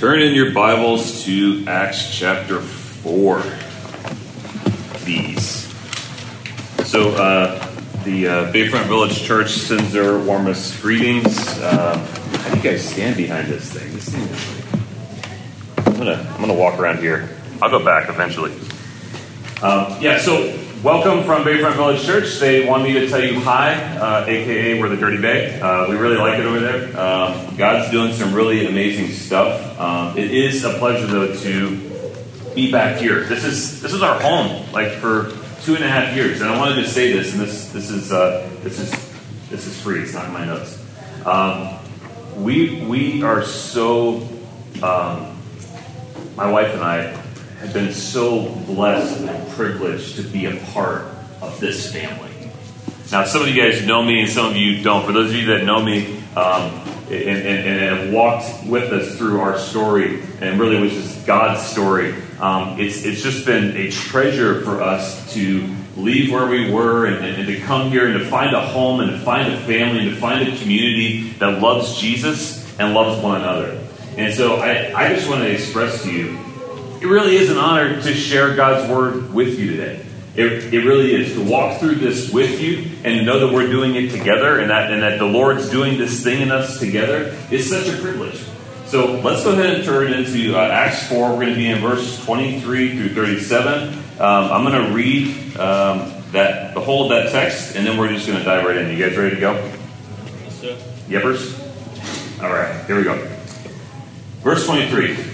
Turn in your Bibles to Acts chapter 4. These. So, uh, the uh, Bayfront Village Church sends their warmest greetings. Uh, how do you guys stand behind this thing? This thing is like, I'm gonna, I'm gonna walk around here. I'll go back eventually. Um, yeah, so welcome from Bayfront Village Church. They want me to tell you hi, uh, aka we're the Dirty Bay. Uh, we really like it over there. Um, God's doing some really amazing stuff. Um, it is a pleasure though to be back here. This is this is our home, like for two and a half years. And I wanted to say this, and this this is uh, this is this is free. It's not in my notes. Um, we we are so. Um, my wife and I have been so blessed and privileged to be a part of this family. Now, some of you guys know me, and some of you don't. For those of you that know me um, and, and, and, have walked with us through our story, and really was just God's story, um, it's, it's just been a treasure for us to leave where we were and, and, to come here and to find a home and to find a family and to find a community that loves Jesus and loves one another. And so I, I just want to express to you it really is an honor to share God's word with you today. It, it really is to walk through this with you and know that we're doing it together and that, and that the Lord's doing this thing in us together is such a privilege. So let's go ahead and turn into uh, Acts 4. We're going to be in verse 23 through 37. Um, I'm going to read um, that the whole of that text, and then we're just going to dive right in. You guys ready to go? Yes, Yepers? All right, here we go. Verse 23.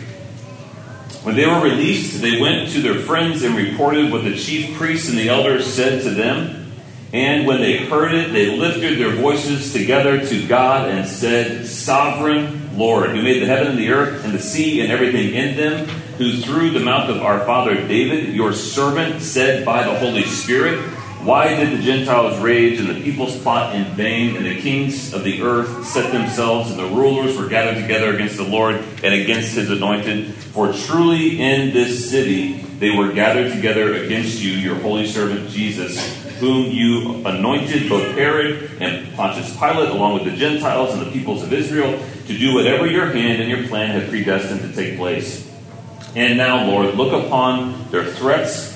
When they were released, they went to their friends and reported what the chief priests and the elders said to them. And when they heard it, they lifted their voices together to God and said, Sovereign Lord, who made the heaven and the earth and the sea and everything in them, who through the mouth of our father David, your servant, said by the Holy Spirit, why did the Gentiles rage and the peoples plot in vain, and the kings of the earth set themselves, and the rulers were gathered together against the Lord and against his anointed? For truly in this city they were gathered together against you, your holy servant Jesus, whom you anointed, both Herod and Pontius Pilate, along with the Gentiles and the peoples of Israel, to do whatever your hand and your plan had predestined to take place. And now, Lord, look upon their threats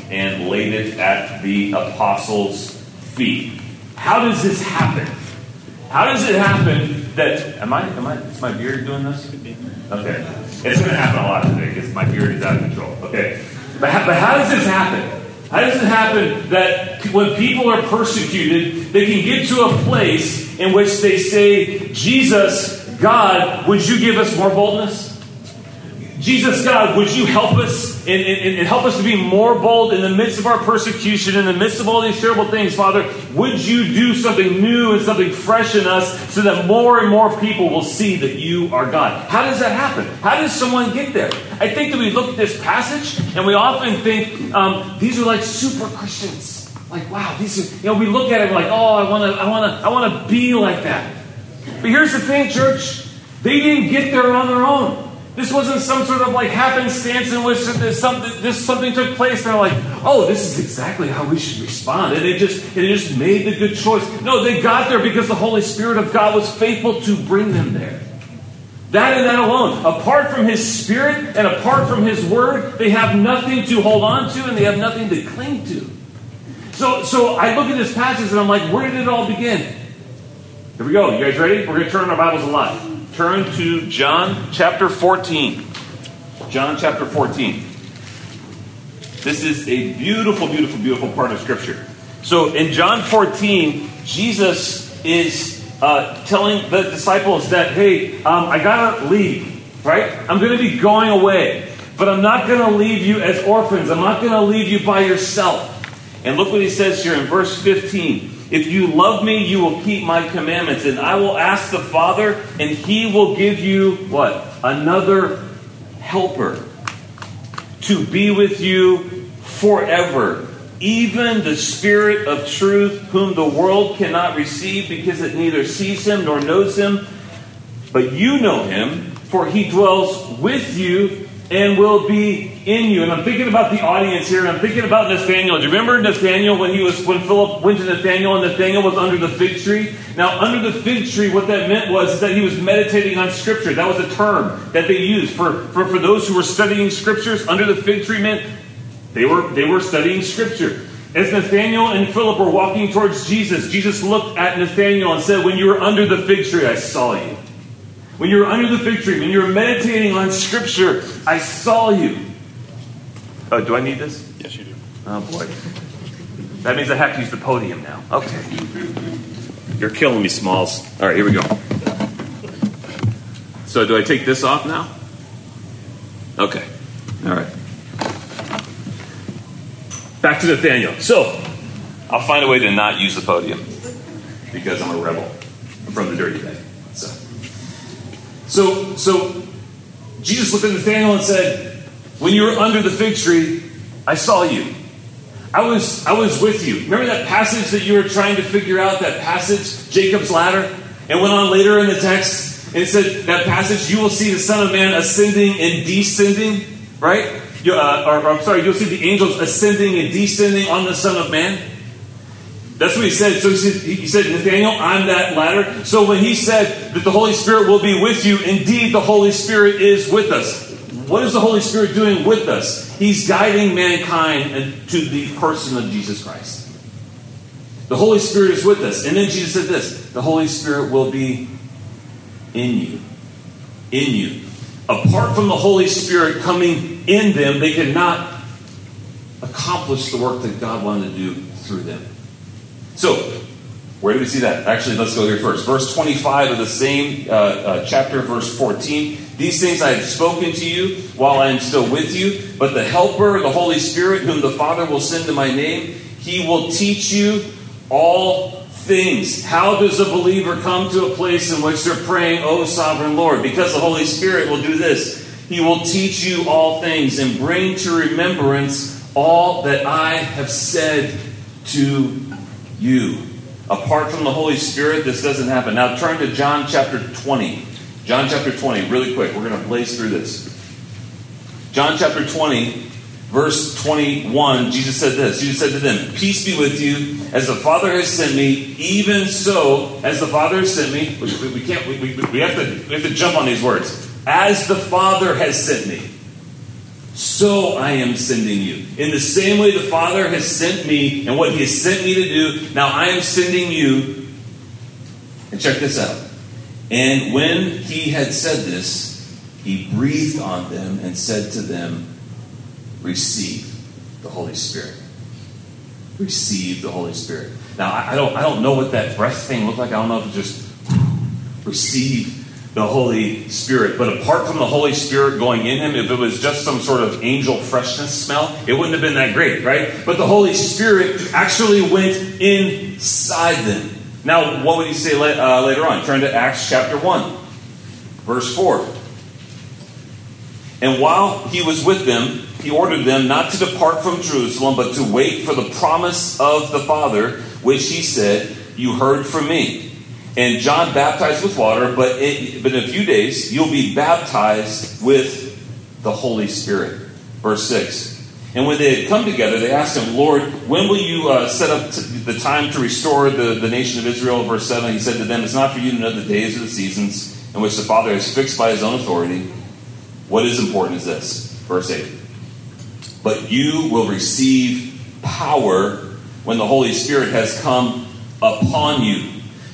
and laid it at the apostles' feet. How does this happen? How does it happen that am I am I is my beard doing this? Okay. It's gonna happen a lot today because my beard is out of control. Okay. But how, but how does this happen? How does it happen that when people are persecuted, they can get to a place in which they say, Jesus, God, would you give us more boldness? Jesus, God, would you help us and, and, and, help us to be more bold in the midst of our persecution, in the midst of all these terrible things, Father? Would you do something new and something fresh in us so that more and more people will see that you are God? How does that happen? How does someone get there? I think that we look at this passage and we often think um, these are like super Christians. Like, wow, these are, you know, we look at it like, oh, I want to, I want to, I want to be like that. But here's the thing, church. They didn't get there on their own. This wasn't some sort of like happenstance in which something, this something took place. And they're like, oh, this is exactly how we should respond. And it just, they just made the good choice. No, they got there because the Holy Spirit of God was faithful to bring them there. That and that alone. Apart from His Spirit and apart from His Word, they have nothing to hold on to and they have nothing to cling to. So, so I look at this passage and I'm like, where did it all begin? Here we go. You guys ready? We're going to turn our Bibles alive. Turn to John chapter 14. John chapter 14. This is a beautiful, beautiful, beautiful part of Scripture. So in John 14, Jesus is uh, telling the disciples that, hey, um, I gotta leave, right? I'm gonna be going away, but I'm not gonna leave you as orphans. I'm not gonna leave you by yourself. And look what he says here in verse 15. If you love me, you will keep my commandments, and I will ask the Father, and he will give you what? Another helper to be with you forever even the Spirit of truth, whom the world cannot receive because it neither sees him nor knows him. But you know him, for he dwells with you and will be in you. And I'm thinking about the audience here, I'm thinking about Nathaniel. Do you remember Nathaniel when he was when Philip went to Nathaniel and Nathaniel was under the fig tree? Now, under the fig tree, what that meant was that he was meditating on scripture. That was a term that they used for, for, for those who were studying scriptures. Under the fig tree meant they were, they were studying scripture. As Nathaniel and Philip were walking towards Jesus, Jesus looked at Nathaniel and said, When you were under the fig tree, I saw you. When you were under the fig tree, when you were meditating on scripture, I saw you. Oh, do I need this? Yes, you do. Oh, boy. That means I have to use the podium now. Okay. You're killing me, Smalls. All right, here we go. So, do I take this off now? Okay. All right. Back to Nathaniel. So, I'll find a way to not use the podium because I'm a rebel. I'm from the Dirty Bay. So, so, Jesus looked at Nathaniel and said, "When you were under the fig tree, I saw you. I was, I was with you. Remember that passage that you were trying to figure out? That passage, Jacob's ladder, and went on later in the text and it said that passage. You will see the Son of Man ascending and descending, right? you, uh, or, or, I'm sorry, you'll see the angels ascending and descending on the Son of Man. That's what he said. So he said, he said, Nathaniel, I'm that ladder. So when he said that the Holy Spirit will be with you, indeed the Holy Spirit is with us. What is the Holy Spirit doing with us? He's guiding mankind to the person of Jesus Christ. The Holy Spirit is with us. And then Jesus said this the Holy Spirit will be in you. In you. Apart from the Holy Spirit coming in them, they could not accomplish the work that God wanted to do through them. So, where do we see that? Actually, let's go here first. Verse 25 of the same uh, uh, chapter, verse 14. These things I have spoken to you while I am still with you, but the Helper, the Holy Spirit, whom the Father will send in my name, he will teach you all things. How does a believer come to a place in which they're praying, Oh, sovereign Lord? Because the Holy Spirit will do this. He will teach you all things and bring to remembrance all that I have said to you. Apart from the Holy Spirit, this doesn't happen. Now turn to John chapter 20. John chapter 20, really quick. We're going to blaze through this. John chapter 20, verse 21, Jesus said this. Jesus said to them, Peace be with you. As the Father has sent me, even so, as the Father has sent me, we, we can't, we, we, we, have to, we have to jump on these words. As the Father has sent me, so I am sending you. In the same way the Father has sent me and what He has sent me to do, now I am sending you. And check this out. And when He had said this, He breathed on them and said to them, Receive the Holy Spirit. Receive the Holy Spirit. Now, I don't, I don't know what that breath thing looked like. I don't know if it just receive the Holy Spirit. But apart from the Holy Spirit going in him, if it was just some sort of angel freshness smell, it wouldn't have been that great, right? But the Holy Spirit actually went inside them. Now, what would he say uh, later on? Turn to Acts chapter 1, verse 4. And while he was with them, he ordered them not to depart from Jerusalem, but to wait for the promise of the Father, which he said, You heard from me. And John baptized with water, but, it, but in a few days you'll be baptized with the Holy Spirit. Verse 6. And when they had come together, they asked him, Lord, when will you uh, set up the time to restore the, the nation of Israel? Verse 7, he said to them, It's not for you to know the days or the seasons in which the Father has fixed by his own authority, what is important is this. Verse 8. But you will receive power when the Holy Spirit has come upon you.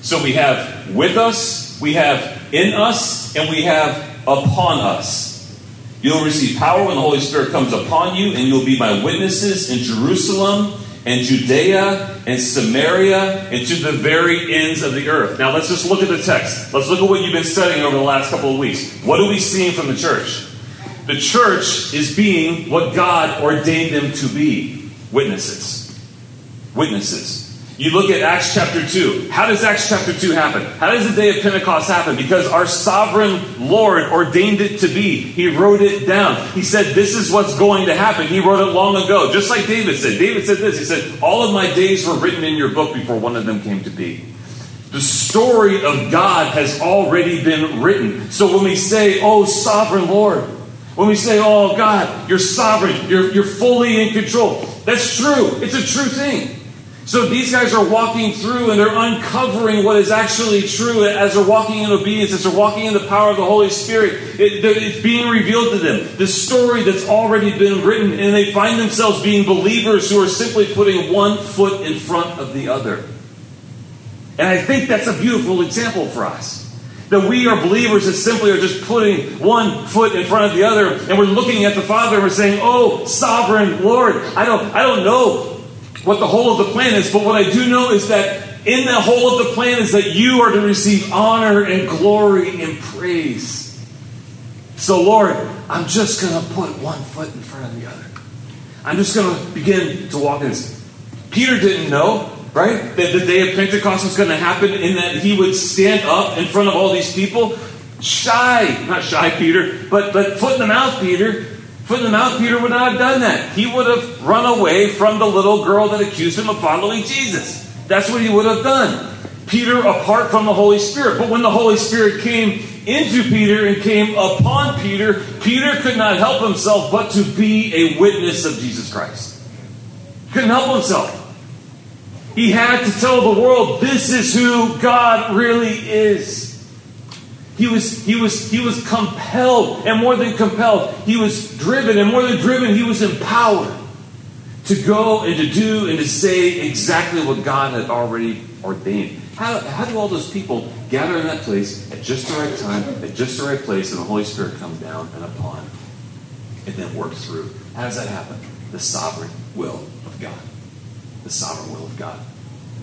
So we have with us, we have in us, and we have upon us. You'll receive power when the Holy Spirit comes upon you, and you'll be my witnesses in Jerusalem and Judea and Samaria and to the very ends of the earth. Now let's just look at the text. Let's look at what you've been studying over the last couple of weeks. What are we seeing from the church? The church is being what God ordained them to be witnesses. Witnesses. You look at Acts chapter 2. How does Acts chapter 2 happen? How does the day of Pentecost happen? Because our sovereign Lord ordained it to be. He wrote it down. He said, This is what's going to happen. He wrote it long ago, just like David said. David said this He said, All of my days were written in your book before one of them came to be. The story of God has already been written. So when we say, Oh, sovereign Lord, when we say, Oh, God, you're sovereign, you're, you're fully in control, that's true. It's a true thing. So these guys are walking through and they're uncovering what is actually true as they're walking in obedience, as they're walking in the power of the Holy Spirit. It, it's being revealed to them. The story that's already been written, and they find themselves being believers who are simply putting one foot in front of the other. And I think that's a beautiful example for us. That we are believers that simply are just putting one foot in front of the other, and we're looking at the Father and we're saying, Oh, sovereign Lord, I don't, I don't know what the whole of the plan is, but what I do know is that in the whole of the plan is that you are to receive honor and glory and praise. So, Lord, I'm just going to put one foot in front of the other. I'm just going to begin to walk in this. Peter didn't know, right, that the day of Pentecost was going to happen in that he would stand up in front of all these people. Shy, not shy, Peter, but, but foot in the mouth, Peter. In the mouth, Peter would not have done that. He would have run away from the little girl that accused him of following Jesus. That's what he would have done. Peter apart from the Holy Spirit. But when the Holy Spirit came into Peter and came upon Peter, Peter could not help himself but to be a witness of Jesus Christ. Couldn't help himself. He had to tell the world this is who God really is. He was, he, was, he was compelled, and more than compelled, he was driven, and more than driven, he was empowered to go and to do and to say exactly what God had already ordained. How, how do all those people gather in that place at just the right time, at just the right place, and the Holy Spirit comes down and upon and then work through? How does that happen? The sovereign will of God. The sovereign will of God.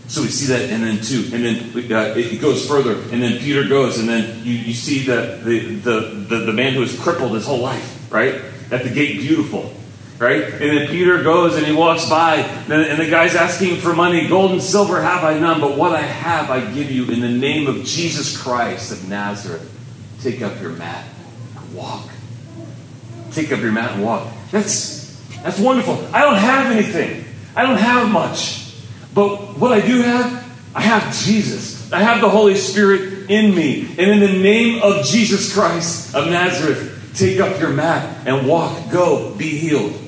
So we see that, and then two, and then uh, it goes further, and then Peter goes, and then you, you see the, the, the, the, man who is crippled his whole life, right? At the gate, beautiful, right? And then Peter goes and he walks by, and the guy's asking for money. Gold and silver have I none, but what I have I give you in the name of Jesus Christ of Nazareth. Take up your mat and walk. Take up your mat and walk. That's, that's wonderful. I don't have anything, I don't have much. But what I do have, I have Jesus. I have the Holy Spirit in me. And in the name of Jesus Christ of Nazareth, take up your mat and walk, go, be healed.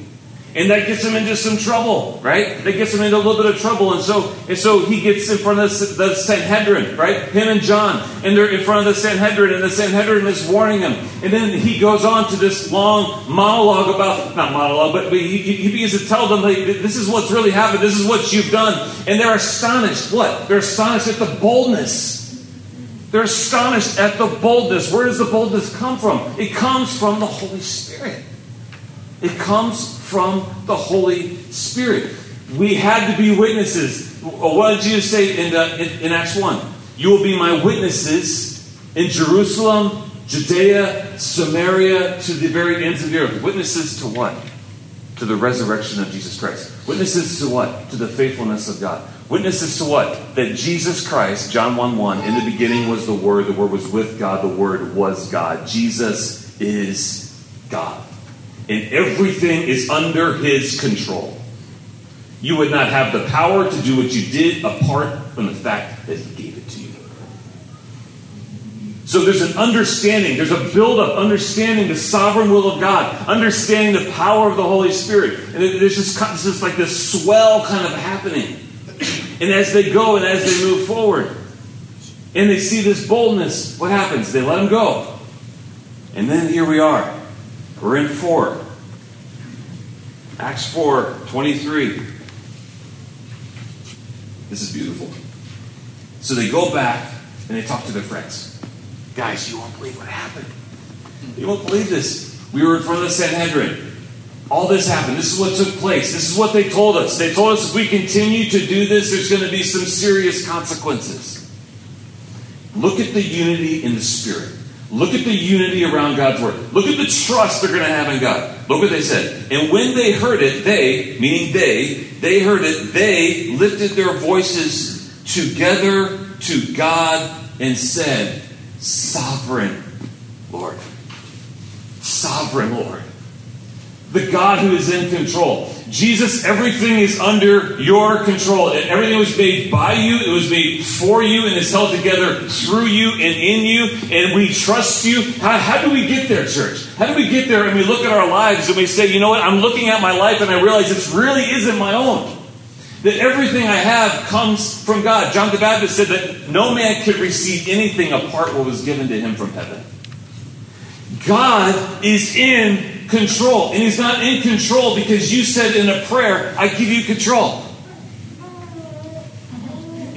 And that gets him into some trouble, right? That gets him into a little bit of trouble. And so, and so he gets in front of the, Sanhedrin, right? Him and John. And they're in front of the Sanhedrin, and the Sanhedrin is warning him. And then he goes on to this long monologue about, not monologue, but he, he begins to tell them, like, this is what's really happened. This is what you've done. And they're astonished. What? They're astonished at the boldness. They're astonished at the boldness. Where does the boldness come from? It comes from the Holy Spirit. It comes from the Holy Spirit. We had to be witnesses. What did Jesus say in, the, in, in Acts 1? You will be my witnesses in Jerusalem, Judea, Samaria, to the very ends of the earth. Witnesses to what? To the resurrection of Jesus Christ. Witnesses to what? To the faithfulness of God. Witnesses to what? That Jesus Christ, John 1 1, in the beginning was the Word, the Word was with God, the Word was God. Jesus is God and everything is under his control. You would not have the power to do what you did apart from the fact that he gave it to you. So there's an understanding, there's a build-up, understanding the sovereign will of God, understanding the power of the Holy Spirit. And there's just, this is like this swell kind of happening. And as they go and as they move forward, and they see this boldness, what happens? They let him go. And then here we are. We're in 4. Acts 4 23. This is beautiful. So they go back and they talk to their friends. Guys, you won't believe what happened. You won't believe this. We were in front of the Sanhedrin. All this happened. This is what took place. This is what they told us. They told us if we continue to do this, there's going to be some serious consequences. Look at the unity in the Spirit. Look at the unity around God's Word. Look at the trust they're going to have in God. Look what they said. And when they heard it, they, meaning they, they heard it, they lifted their voices together to God and said, Sovereign Lord. Sovereign Lord the God who is in control. Jesus, everything is under your control. Everything was made by you, it was made for you, and is held together through you and in you, and we trust you. How, how do we get there, church? How do we get there and we look at our lives and we say, you know what, I'm looking at my life and I realize this really isn't my own. That everything I have comes from God. John the Baptist said that no man could receive anything apart what was given to him from heaven. God is in control. And He's not in control because you said in a prayer, I give you control.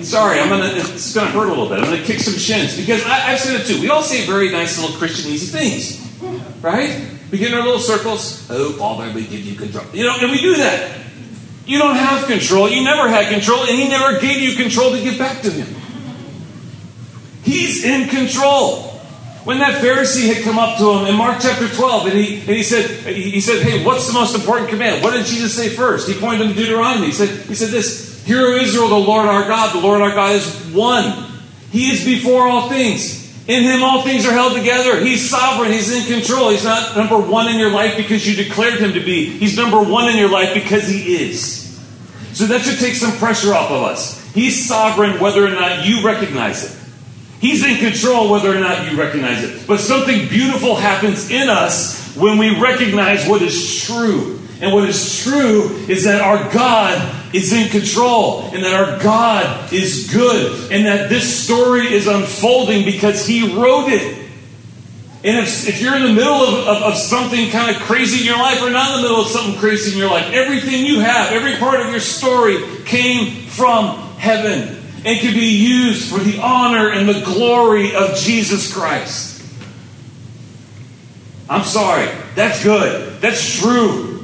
Sorry, I'm gonna. It's gonna hurt a little bit. I'm gonna kick some shins because I, have said it too. We all say very nice little Christian easy things, right? We get in our little circles. Oh, Father, we give you control. You know, and we do that. You don't have control. You never had control, and He never gave you control to give back to Him. He's in control. When that Pharisee had come up to him in Mark chapter 12, and he, and he said, he said, Hey, what's the most important command? What did Jesus say first? He pointed him to Deuteronomy. He said, he said this, Hear, O Israel, the Lord our God, the Lord our God is one. He is before all things. In him all things are held together. He's sovereign. He's in control. He's not number one in your life because you declared him to be. He's number one in your life because he is. So that should take some pressure off of us. He's sovereign whether or not you recognize it. He's in control whether or not you recognize it. But something beautiful happens in us when we recognize what is true. And what is true is that our God is in control and that our God is good and that this story is unfolding because He wrote it. And if, if you're in the middle of, of, of something kind of crazy in your life or not in the middle of something crazy in your life, everything you have, every part of your story came from heaven and can be used for the honor and the glory of Jesus Christ. I'm sorry. That's good. That's true.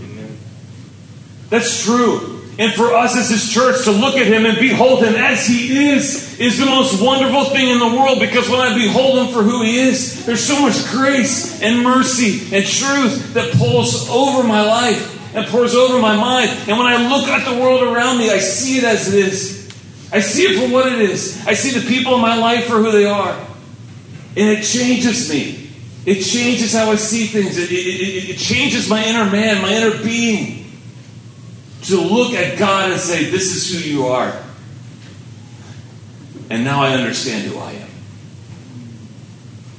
That's true. And for us as His church to look at Him and behold Him as He is, is the most wonderful thing in the world because when I behold Him for who He is, there's so much grace and mercy and truth that pulls over my life and pours over my mind. And when I look at the world around me, I see it as it is. I see it for what it is. I see the people in my life for who they are. And it changes me. It changes how I see things. It, it, it, changes my inner man, my inner being. To look at God and say, This is who you are. And now I understand who I am.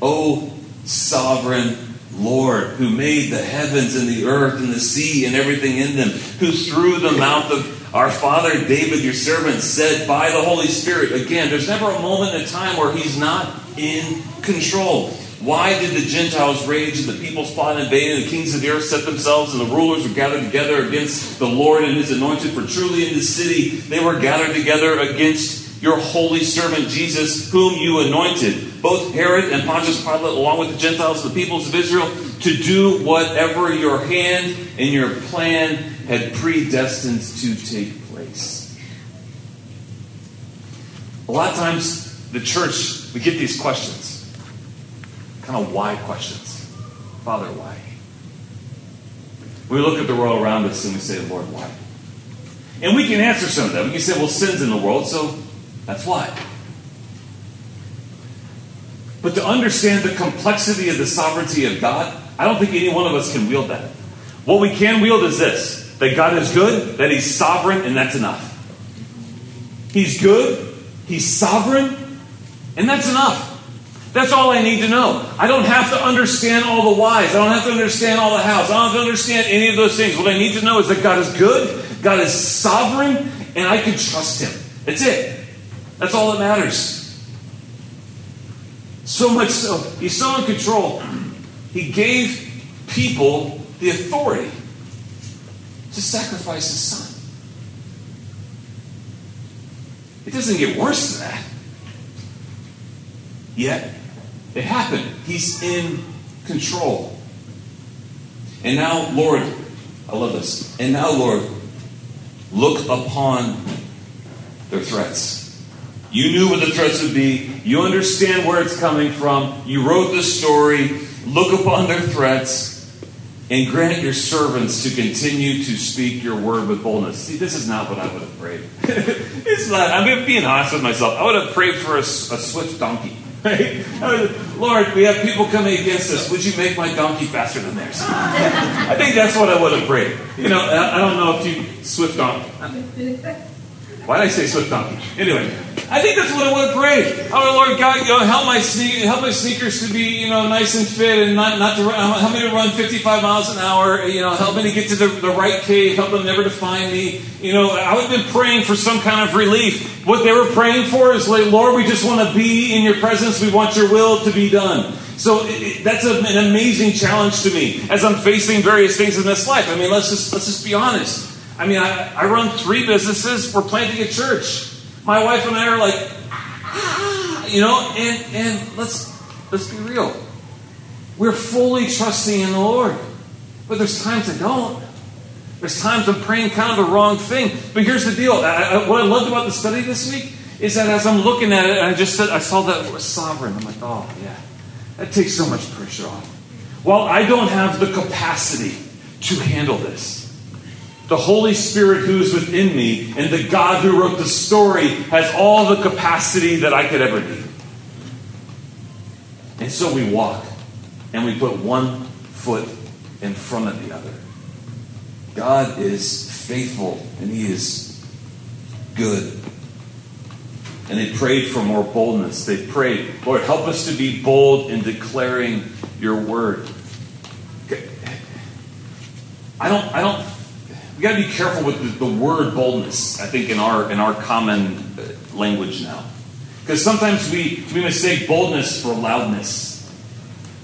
Oh, sovereign Lord, who made the heavens and the earth and the sea and everything in them, who through the mouth of our father David, your servant, said by the Holy Spirit, again, there's never a moment in time where he's not in control. Why did the Gentiles rage and the people plot and invade and the kings of the earth set themselves and the rulers were gathered together against the Lord and his anointed? For truly in this city they were gathered together against your holy servant Jesus, whom you anointed, both Herod and Pontius Pilate, along with the Gentiles and the peoples of Israel, to do whatever your hand and your plan had predestined to take place. A lot of times, the church, we get these questions. Kind of why questions. Father, why? We look at the world around us and we say, Lord, why? And we can answer some of that. We can say, well, sin's in the world, so that's why. But to understand the complexity of the sovereignty of God, I don't think any one of us can wield that. What we can wield is this that God is good, that He's sovereign, and that's enough. He's good, He's sovereign, and that's enough. That's all I need to know. I don't have to understand all the whys. I don't have to understand all the hows. I don't have to understand any of those things. What I need to know is that God is good, God is sovereign, and I can trust Him. That's it. That's all that matters. So much so, he's so in control. He gave people the authority to sacrifice his son. It doesn't get worse than that. Yet, it happened. He's in control. And now, Lord, I love this. And now, Lord, look upon their threats. You knew what the threats would be. You understand where it's coming from. You wrote the story. Look upon their threats and grant your servants to continue to speak your word with boldness. See, this is not what I would have prayed. it's not. I'm being honest with myself. I would have prayed for a, a swift donkey. Right? Lord, we have people coming against us. Would you make my donkey faster than theirs? I think that's what I would have prayed. You know, I don't know if you swift donkey. Why did I say swift donkey? Anyway, I think that's what I would have prayed. Oh Lord God, you know, help my help my sneakers to be you know nice and fit and not not to run, uh, help me to run 55 miles an hour. You know, help me to get to the, the right cave. Help them never to find me. You know, I would have been praying for some kind of relief. What they were praying for is like, Lord, we just want to be in your presence. We want your will to be done. So it, it, that's a, an amazing challenge to me as I'm facing various things in this life. I mean, let's just let's just be honest. I mean, I, I run three businesses. We're planting a church. My wife and I are like, ah, you know, and and let's let's be real. We're fully trusting in the Lord, but there's times I don't. There's times I'm praying kind of the wrong thing. But here's the deal. I, I, what I loved about the study this week is that as I'm looking at it, I just said I saw that was sovereign. I'm like, oh yeah, that takes so much pressure off. Well, I don't have the capacity to handle this. The Holy Spirit who is within me and the God who wrote the story has all the capacity that I could ever need. And so we walk and we put one foot in front of the other. God is faithful and He is good. And they prayed for more boldness. They prayed, Lord, help us to be bold in declaring your word. I don't, I don't we got to be careful with the, the, word boldness. I think in our in our common uh, language now, because sometimes we we mistake boldness for loudness.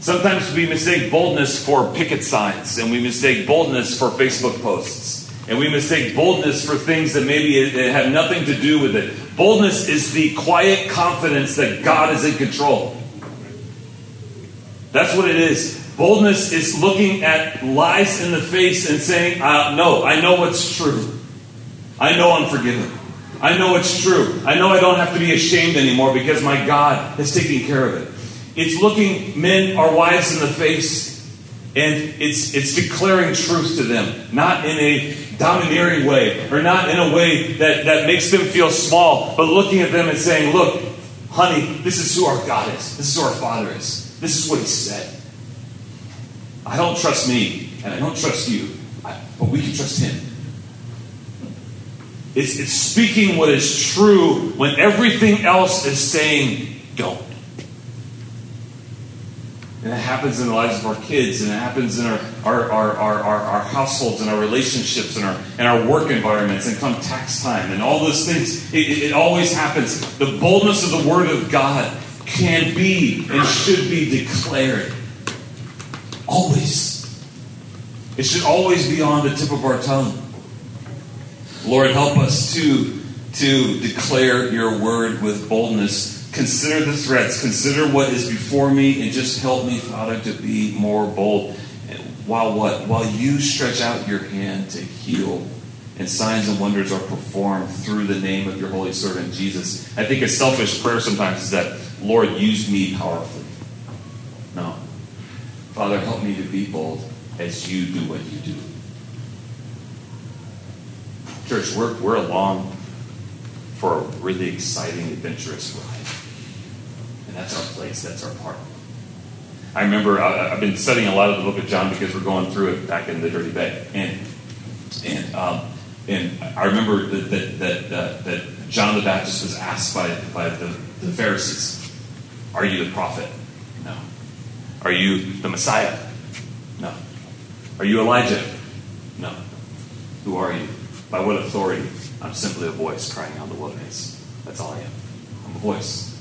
Sometimes we mistake boldness for picket signs, and we mistake boldness for Facebook posts, and we mistake boldness for things that maybe have nothing to do with it. Boldness is the quiet confidence that God is in control. That's what it is. Boldness is looking at lies in the face and saying, uh, No, I know what's true. I know I'm forgiven. I know it's true. I know I don't have to be ashamed anymore because my God is taking care of it. It's looking men or wives in the face and it's, it's declaring truth to them, not in a domineering way or not in a way that, that makes them feel small, but looking at them and saying, Look, honey, this is who our God is. This is who our Father is. This is what He said. I don't trust me, and I don't trust you, but we can trust Him. It's, it's speaking what is true when everything else is saying don't. And it happens in the lives of our kids, and it happens in our, our, our, our, our, our households and our relationships and our, and our work environments, and come tax time and all those things. It, it, it always happens. The boldness of the Word of God can be and should be declared. Always. It should always be on the tip of our tongue. Lord, help us to, to declare your word with boldness. Consider the threats, consider what is before me, and just help me, Father, to be more bold. While what? While you stretch out your hand to heal, and signs and wonders are performed through the name of your holy servant Jesus. I think a selfish prayer sometimes is that, Lord, use me powerfully. Father, help me to be bold as you do what you do. Church, we're, we're along for a really exciting, adventurous ride. And that's our place, that's our part. I remember I, have been studying a lot of the book of John because we're going through it back in the Dirty Bay. And, and, um, and I remember that, that, that, uh, that John the Baptist was asked by, by the, the Pharisees, Are you the prophet? Are you the Messiah? No. Are you Elijah? No. Who are you? By what authority? I'm simply a voice crying out in the wilderness. That's all I am. I'm a voice.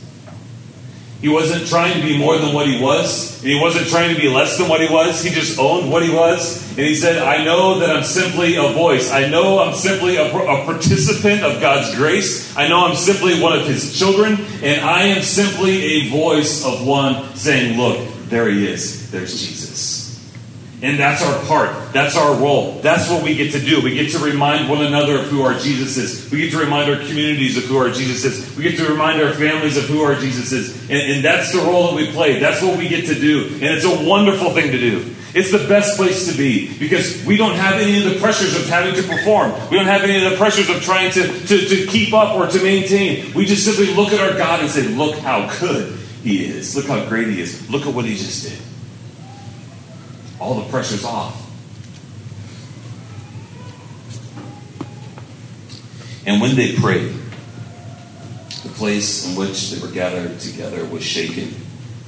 He wasn't trying to be more than what he was, and he wasn't trying to be less than what he was. He just owned what he was. And he said, I know that I'm simply a voice. I know I'm simply a, a participant of God's grace. I know I'm simply one of his children, and I am simply a voice of one saying, Look, there he is. There's Jesus. And that's our part. That's our role. That's what we get to do. We get to remind one another of who our Jesus is. We get to remind our communities of who our Jesus is. We get to remind our families of who our Jesus is. And, and that's the role that we play. That's what we get to do. And it's a wonderful thing to do. It's the best place to be because we don't have any of the pressures of having to perform. We don't have any of the pressures of trying to, to, to keep up or to maintain. We just simply look at our God and say, Look how good He is. Look how great He is. Look at what He just did all the pressure's off. And when they prayed, the place in which they were gathered together was shaken,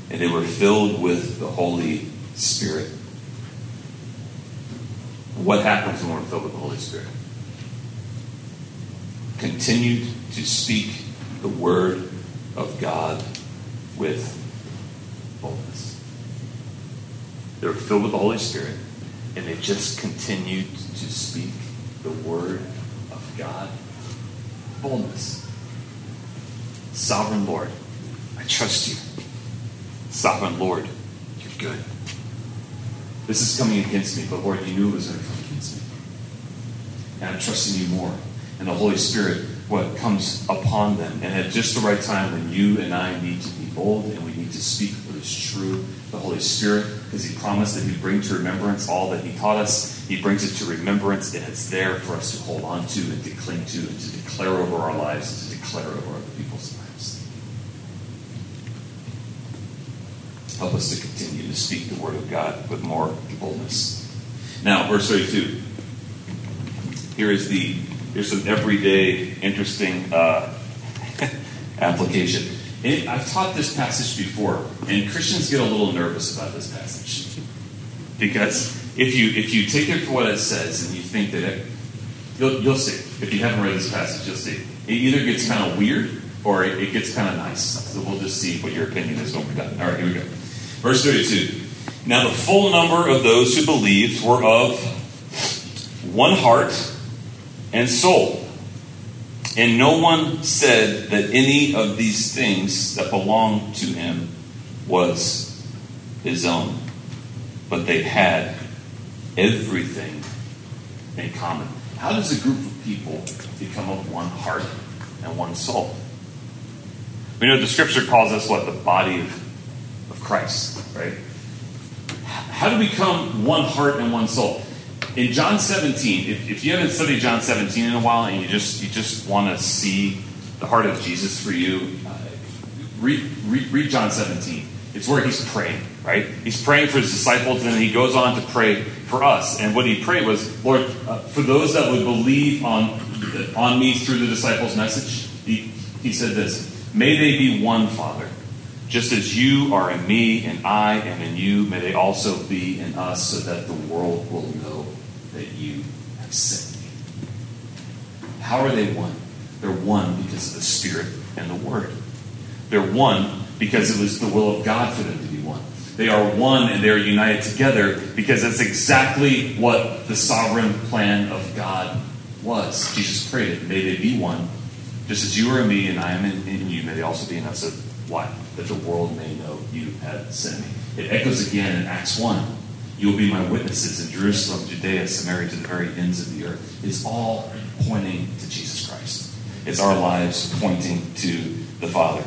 and they were filled with the Holy Spirit. What happens when we're filled with the Holy Spirit? Continued to speak the word of God with boldness. They were filled with the Holy Spirit, and they just continued to speak the word of God. Boldness. Sovereign Lord, I trust you. Sovereign Lord, you're good. This is coming against me, but Lord, you knew it was going to come against me. And I'm trusting you more. And the Holy Spirit, what comes upon them. And at just the right time when you and I need to be bold and we need to speak what is true the Holy Spirit because He promised that He'd bring to remembrance all that He taught us. He brings it to remembrance, and it's there for us to hold on to and to cling to and to declare over our lives and to declare over other people's lives. Help us to continue to speak the Word of God with more boldness. Now, verse 32. Here is the here's an everyday interesting uh, application. And I've taught this passage before, and Christians get a little nervous about this passage. Because if you if you take it for what it says and you think that it, you'll, you'll see. If you haven't read this passage, you'll see. It either gets kind of weird or it, it gets kind of nice. So we'll just see what your opinion is when we're done. All right, here we go. Verse 32. Now the full number of those who believed were of one heart and soul. And no one said that any of these things that belonged to him was his own, but they had everything in common. How does a group of people become of one heart and one soul? We know the scripture calls us what? The body of, of Christ, right? How do we become one heart and one soul? In John 17, if, if, you haven't studied John 17 in a while and you just you just want to see the heart of Jesus for you, uh, read, read, read, John 17. It's where he's praying, right? He's praying for his disciples, and then he goes on to pray for us. And what he prayed was, Lord, uh, for those that would believe on on me through the disciples' message, he, he said this: May they be one, Father, just as you are in me and I am in you. May they also be in us, so that the world will know that you have sent me. How are they one? They're one because of the Spirit and the Word. They're one because it was the will of God for them to be one. They are one and they're united together because that's exactly what the sovereign plan of God was. Jesus prayed it. May they be one, just as you are in me and I am in, in you. May they also be in us. So why? That the world may know you have sent me. It echoes again in Acts 1 you will be my witnesses in Jerusalem, Judea, Samaria, to the very ends of the earth. It's all pointing to Jesus Christ. It's our lives pointing to the Father.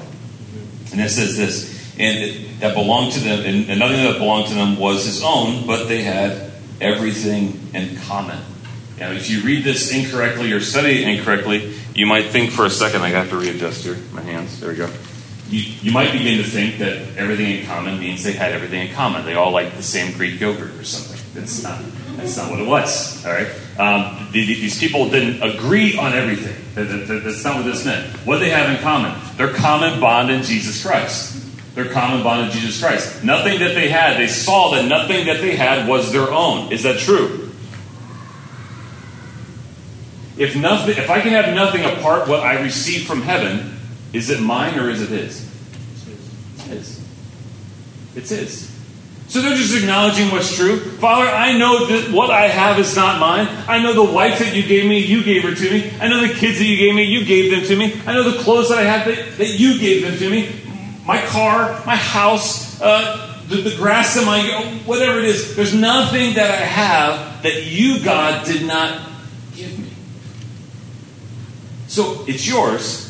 And it says this, and that belonged to them, and, and nothing that belonged to them was his own, but they had everything in common. Now, if you read this incorrectly or study it incorrectly, you might think for a second, I got to readjust here, my hands, there we go you, you might begin to think that everything in common means they had everything in common. They all liked the same Greek yogurt or something. That's not, that's not what it was. All right? Um, the, these people didn't agree on everything. That, that, that's not what this meant. What they have in common? Their common bond in Jesus Christ. Their common bond in Jesus Christ. Nothing that they had, they saw that nothing that they had was their own. Is that true? If nothing, if I can have nothing apart what I receive from heaven, is it mine or is it his? It's his. It's his. So they're just acknowledging what's true. Father, I know that what I have is not mine. I know the wife that you gave me, you gave her to me. I know the kids that you gave me, you gave them to me. I know the clothes that I have that, that you gave them to me. My car, my house, uh, the, the grass in my, whatever it is. There's nothing that I have that you, God, did not give me. So it's yours.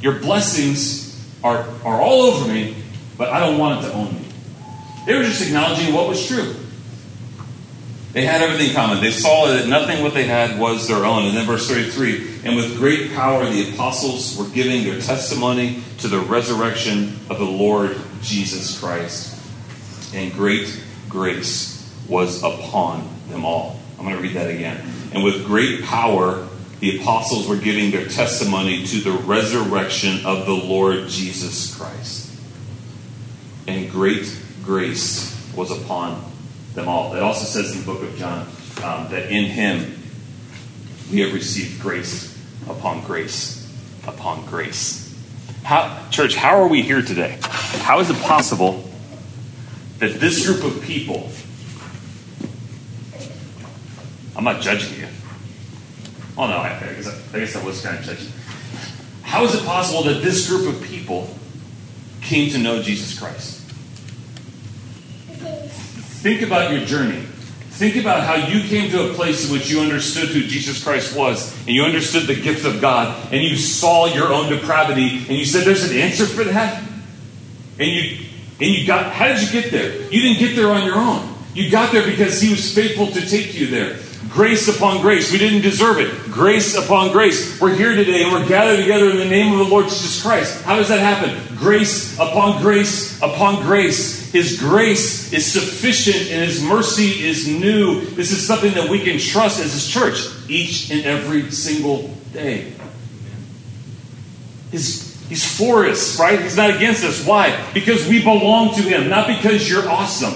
Your blessings are, are all over me, but I don't want it to own me. They were just acknowledging what was true. They had everything common. They saw that nothing what they had was their own. And then verse 33 And with great power the apostles were giving their testimony to the resurrection of the Lord Jesus Christ. And great grace was upon them all. I'm going to read that again. And with great power the apostles were giving their testimony to the resurrection of the Lord Jesus Christ. And great grace was upon them all. It also says in the book of John um, that in him we have received grace upon grace upon grace. How, church, how are we here today? How is it possible that this group of people, I'm not judging you. Oh, no, I, I, guess, I guess I was kind of judging. How is it possible that this group of people came to know Jesus Christ? Think about your journey. Think about how you came to a place in which you understood who Jesus Christ was, and you understood the gift of God, and you saw your own depravity, and you said, There's an answer for that. And you and you got how did you get there? You didn't get there on your own. You got there because he was faithful to take you there. Grace upon grace. We didn't deserve it. Grace upon grace. We're here today and we're gathered together in the name of the Lord Jesus Christ. How does that happen? Grace upon grace upon grace. His grace is sufficient and His mercy is new. This is something that we can trust as His church each and every single day. His, he's for us, right? He's not against us. Why? Because we belong to Him, not because you're awesome,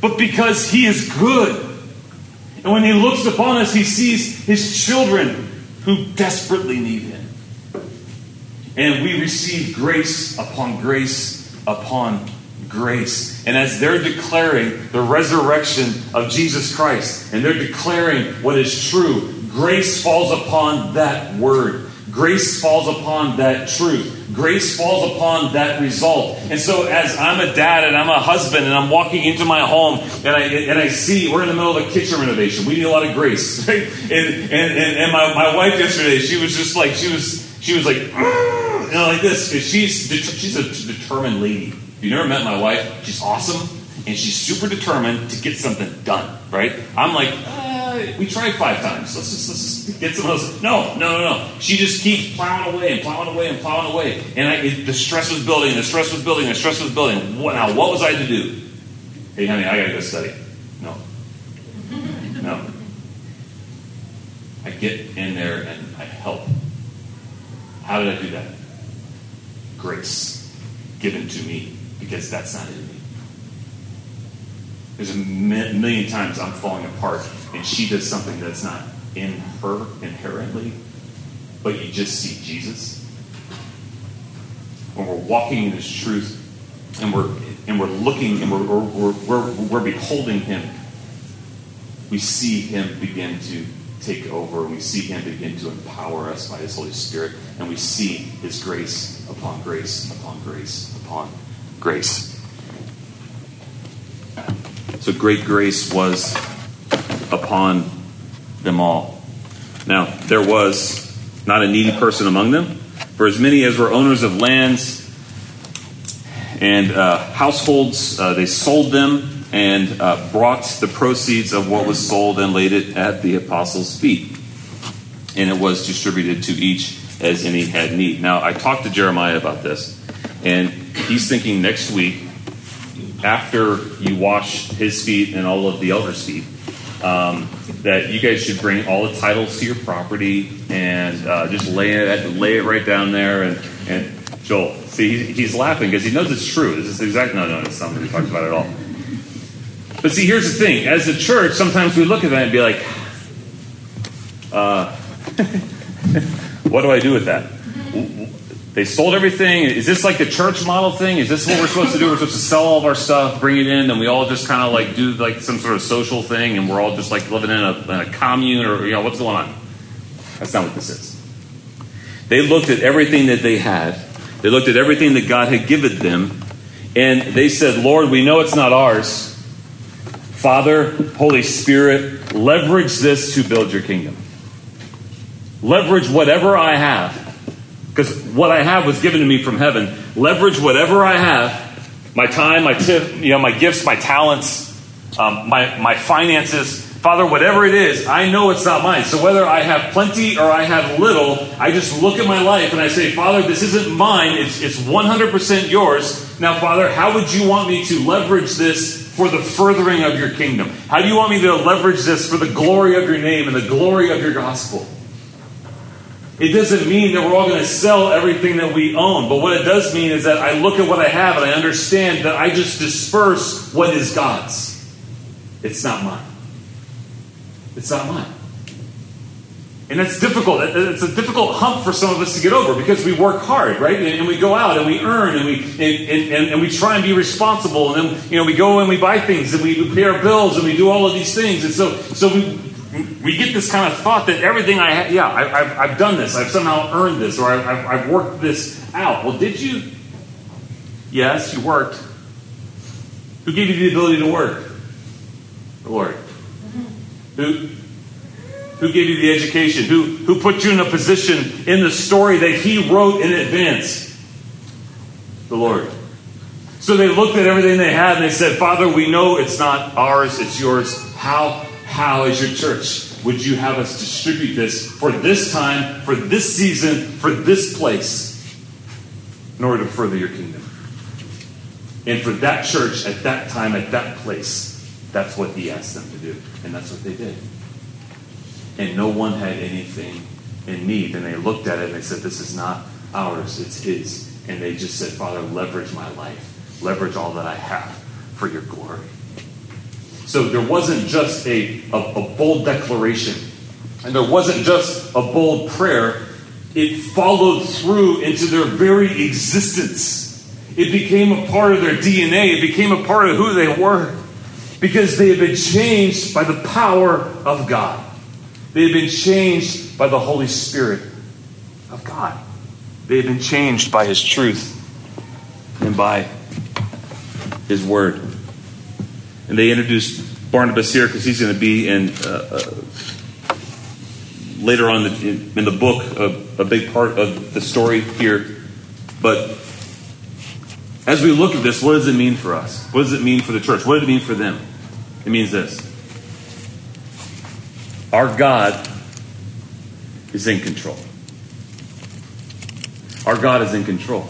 but because He is good. And when He looks upon us, He sees His children who desperately need Him. And we receive grace upon grace upon grace. And as they're declaring the resurrection of Jesus Christ, and they're declaring what is true, grace falls upon that word. Grace falls upon that truth. Grace falls upon that result. And so, as I'm a dad and I'm a husband and I'm walking into my home and I, and I see we're in the middle of a kitchen renovation, we need a lot of grace. Right? And, and, and, my, my wife yesterday, she was just like, she was, she was like, mm, you know, like this. She's she's a determined lady. If you never met my wife, she's awesome and she's super determined to get something done. Right? I'm like, we tried five times. Let's just let's just get some of those. No, no, no, no. She just keeps plowing away and plowing away and plowing away. And I, it, the stress was building. The stress was building. The stress was building. What, now, what was I to do? Hey, honey, I gotta go study. No, no. I get in there and I help. How did I do that? grace given to me because that's not me. There's a million times I'm falling apart and she does something that's not in her inherently, but you just see Jesus. When we're walking in His truth and we're and we're looking and we're, we're, we're, we're beholding him, we see him begin to take over we see him begin to empower us by his Holy Spirit and we see his grace upon grace upon grace upon grace. Great grace was upon them all. Now, there was not a needy person among them, for as many as were owners of lands and uh, households, uh, they sold them and uh, brought the proceeds of what was sold and laid it at the apostles' feet. And it was distributed to each as any had need. Now, I talked to Jeremiah about this, and he's thinking next week, after you wash his feet and all of the elders' feet, um, that you guys should bring all the titles to your property and uh, just lay it lay it right down there. And, and Joel, see, he's laughing because he knows it's true. This is exactly no, no, it's not what he talks about at all. But see, here's the thing: as a church, sometimes we look at that and be like, uh, "What do I do with that?" They sold everything. Is this like the church model thing? Is this what we're supposed to do? We're supposed to sell all of our stuff, bring it in, and we all just kind of like do like some sort of social thing, and we're all just like living in a, in a commune, or you know what's going on? That's not what this is. They looked at everything that they had. They looked at everything that God had given them, and they said, "Lord, we know it's not ours. Father, Holy Spirit, leverage this to build your kingdom. Leverage whatever I have." Because what I have was given to me from heaven. Leverage whatever I have my time, my tip, you know, my gifts, my talents, um, my, my finances. Father, whatever it is, I know it's not mine. So whether I have plenty or I have little, I just look at my life and I say, Father, this isn't mine. It's, it's 100% yours. Now, Father, how would you want me to leverage this for the furthering of your kingdom? How do you want me to leverage this for the glory of your name and the glory of your gospel? It doesn't mean that we're all going to sell everything that we own. But what it does mean is that I look at what I have and I understand that I just disperse what is God's. It's not mine. It's not mine. And that's difficult. It's a difficult hump for some of us to get over because we work hard, right? And, we go out and we earn and we and, and, and, we try and be responsible. And then you know we go and we buy things and we pay our bills and we do all of these things. And so so we we get this kind of thought that everything I have, yeah, I, have I've done this, I've somehow earned this, or I've, I've worked this out. Well, did you? Yes, you worked. Who gave you the ability to work? The Lord. Who, who gave you the education? Who, who put you in a position in the story that He wrote in advance? The Lord. So they looked at everything they had and they said, Father, we know it's not ours, it's yours. How how, as your church, would you have us distribute this for this time, for this season, for this place, in order to further your kingdom? And for that church at that time, at that place, that's what he asked them to do. And that's what they did. And no one had anything in need. And they looked at it and they said, This is not ours, it's his. And they just said, Father, leverage my life, leverage all that I have for your glory. So there wasn't just a, a, a bold declaration, and there wasn't just a bold prayer. It followed through into their very existence. It became a part of their DNA, it became a part of who they were because they had been changed by the power of God. They had been changed by the Holy Spirit of God. They had been changed by His truth and by His Word. And they introduced Barnabas here because he's going to be in uh, uh, later on in, in the book a, a big part of the story here. But as we look at this, what does it mean for us? What does it mean for the church? What does it mean for them? It means this Our God is in control. Our God is in control.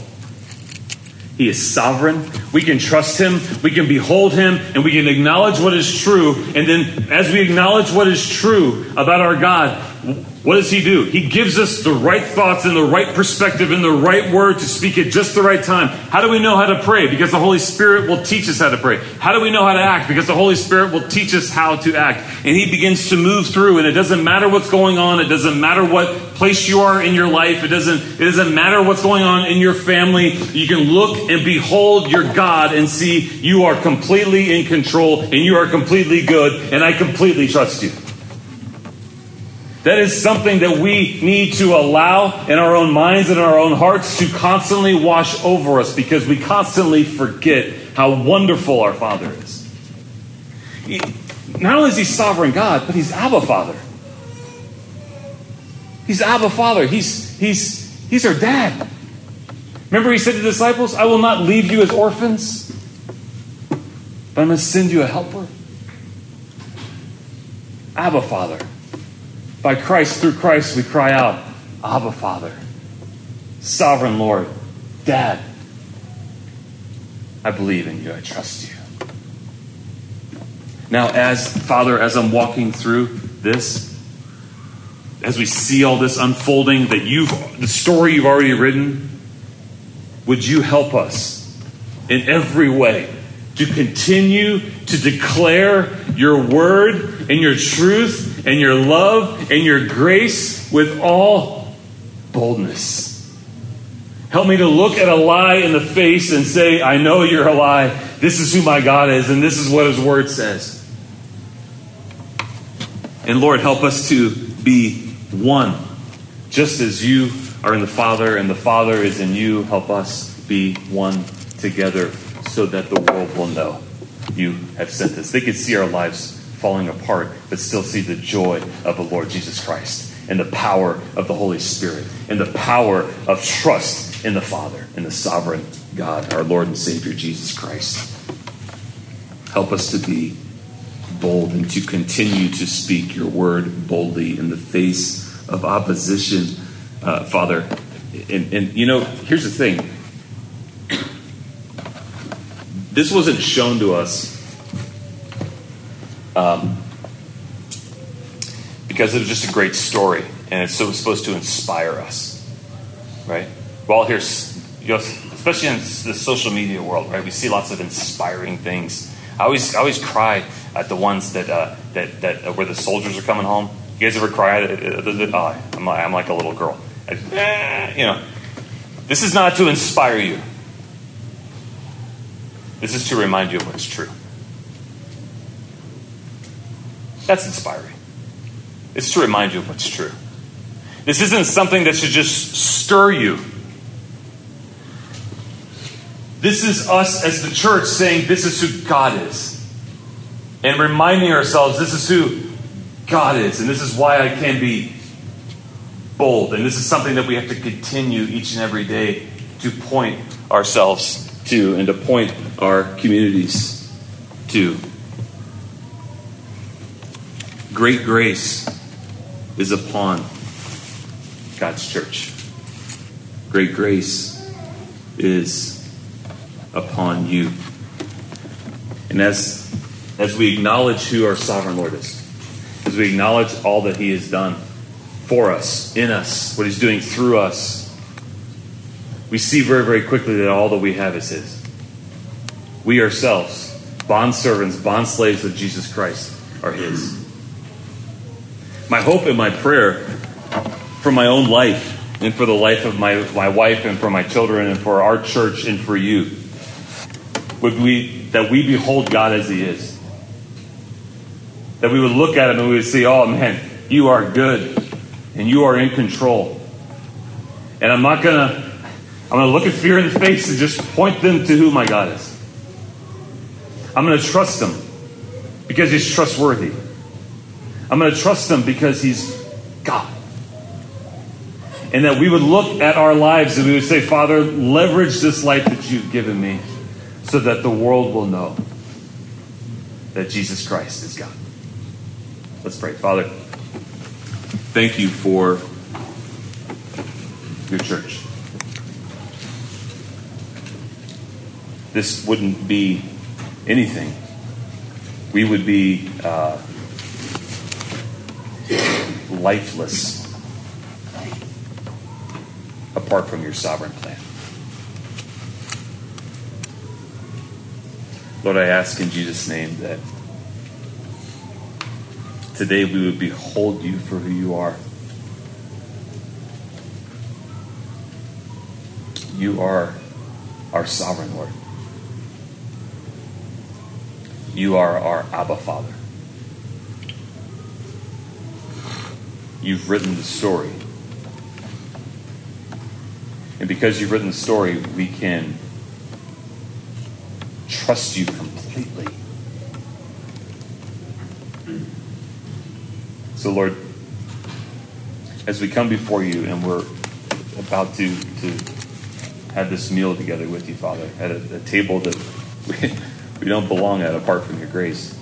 He is sovereign. We can trust him. We can behold him and we can acknowledge what is true. And then, as we acknowledge what is true about our God, what does he do? He gives us the right thoughts and the right perspective and the right word to speak at just the right time. How do we know how to pray? Because the Holy Spirit will teach us how to pray. How do we know how to act? Because the Holy Spirit will teach us how to act. And he begins to move through and it doesn't matter what's going on. It doesn't matter what place you are in your life. It doesn't, it doesn't matter what's going on in your family. You can look and behold your God and see you are completely in control and you are completely good and I completely trust you. That is something that we need to allow in our own minds and in our own hearts to constantly wash over us because we constantly forget how wonderful our Father is. He, not only is He sovereign God, but He's Abba Father. He's Abba Father. He's, he's, he's our dad. Remember, He said to the disciples, I will not leave you as orphans, but I'm going to send you a helper. Abba Father. By Christ, through Christ, we cry out, Abba, Father, Sovereign Lord, Dad. I believe in you. I trust you. Now, as Father, as I'm walking through this, as we see all this unfolding, that you've the story you've already written, would you help us in every way to continue to declare your word and your truth and your love and your grace with all boldness. Help me to look at a lie in the face and say, I know you're a lie. This is who my God is, and this is what his word says. And Lord, help us to be one, just as you are in the Father and the Father is in you. Help us be one together so that the world will know you have sent us. They could see our lives falling apart, but still see the joy of the Lord Jesus Christ and the power of the Holy Spirit and the power of trust in the Father and the sovereign God, our Lord and Savior Jesus Christ. Help us to be bold and to continue to speak your word boldly in the face of opposition, uh, Father. And, and, you know, here's the thing this wasn't shown to us um, because it was just a great story and it's supposed to inspire us, right? Well, here's, you know, especially in the social media world, right? We see lots of inspiring things. I always, I always cry at the ones that, uh, that, that uh, where the soldiers are coming home. You guys ever cry? Oh, I'm, like, I'm like a little girl. I, eh, you know, this is not to inspire you. This is to remind you of what's true. That's inspiring. It's to remind you of what's true. This isn't something that should just stir you. This is us as the church saying this is who God is. And reminding ourselves this is who God is. And this is why I can be bold. And this is something that we have to continue each and every day to point ourselves to and to point our communities to. Great grace is upon God's church. Great grace is upon you. And as, as we acknowledge who our sovereign Lord is, as we acknowledge all that He has done for us, in us, what He's doing through us, we see very, very quickly that all that we have is His. We ourselves, bond servants, bond slaves of Jesus Christ, are His. My hope and my prayer for my own life and for the life of my, my wife and for my children and for our church and for you would we that we behold God as He is. That we would look at Him and we would say, Oh man, you are good and you are in control. And I'm not gonna I'm gonna look at fear in the face and just point them to who my God is. I'm gonna trust Him because He's trustworthy. I'm gonna trust Him because He's God. And that we would look at our lives and we would say, Father, leverage this life that you've given me so that the world will know that Jesus Christ is God. Let's pray. Father, thank you for your church. This wouldn't be anything. We would be uh, lifeless apart from your sovereign plan. Lord, I ask in Jesus' name that today we would behold you for who you are. You are our sovereign Lord. You are our Abba Father. You've written the story. And because you've written the story, we can trust you completely. So, Lord, as we come before you and we're about to, to have this meal together with you, Father, at a, a table that we, we don't belong at apart from your grace,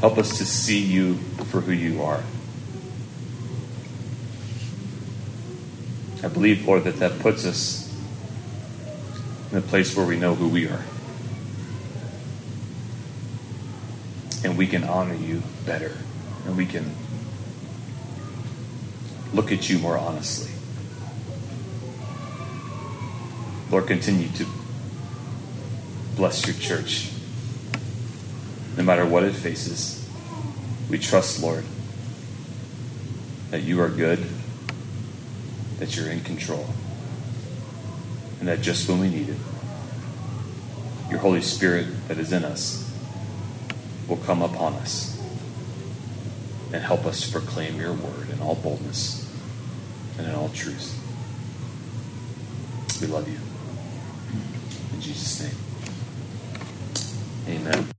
help us to see you for who you are. I believe, Lord, that that puts us in a place where we know who we are. And we can honor you better. And we can look at you more honestly. Lord, continue to bless your church. No matter what it faces, we trust, Lord, that you are good that you're in control. And that just when we need it, your Holy Spirit that is in us will come upon us and help us to proclaim your word in all boldness and in all truth. We love you. In Jesus' name. Amen.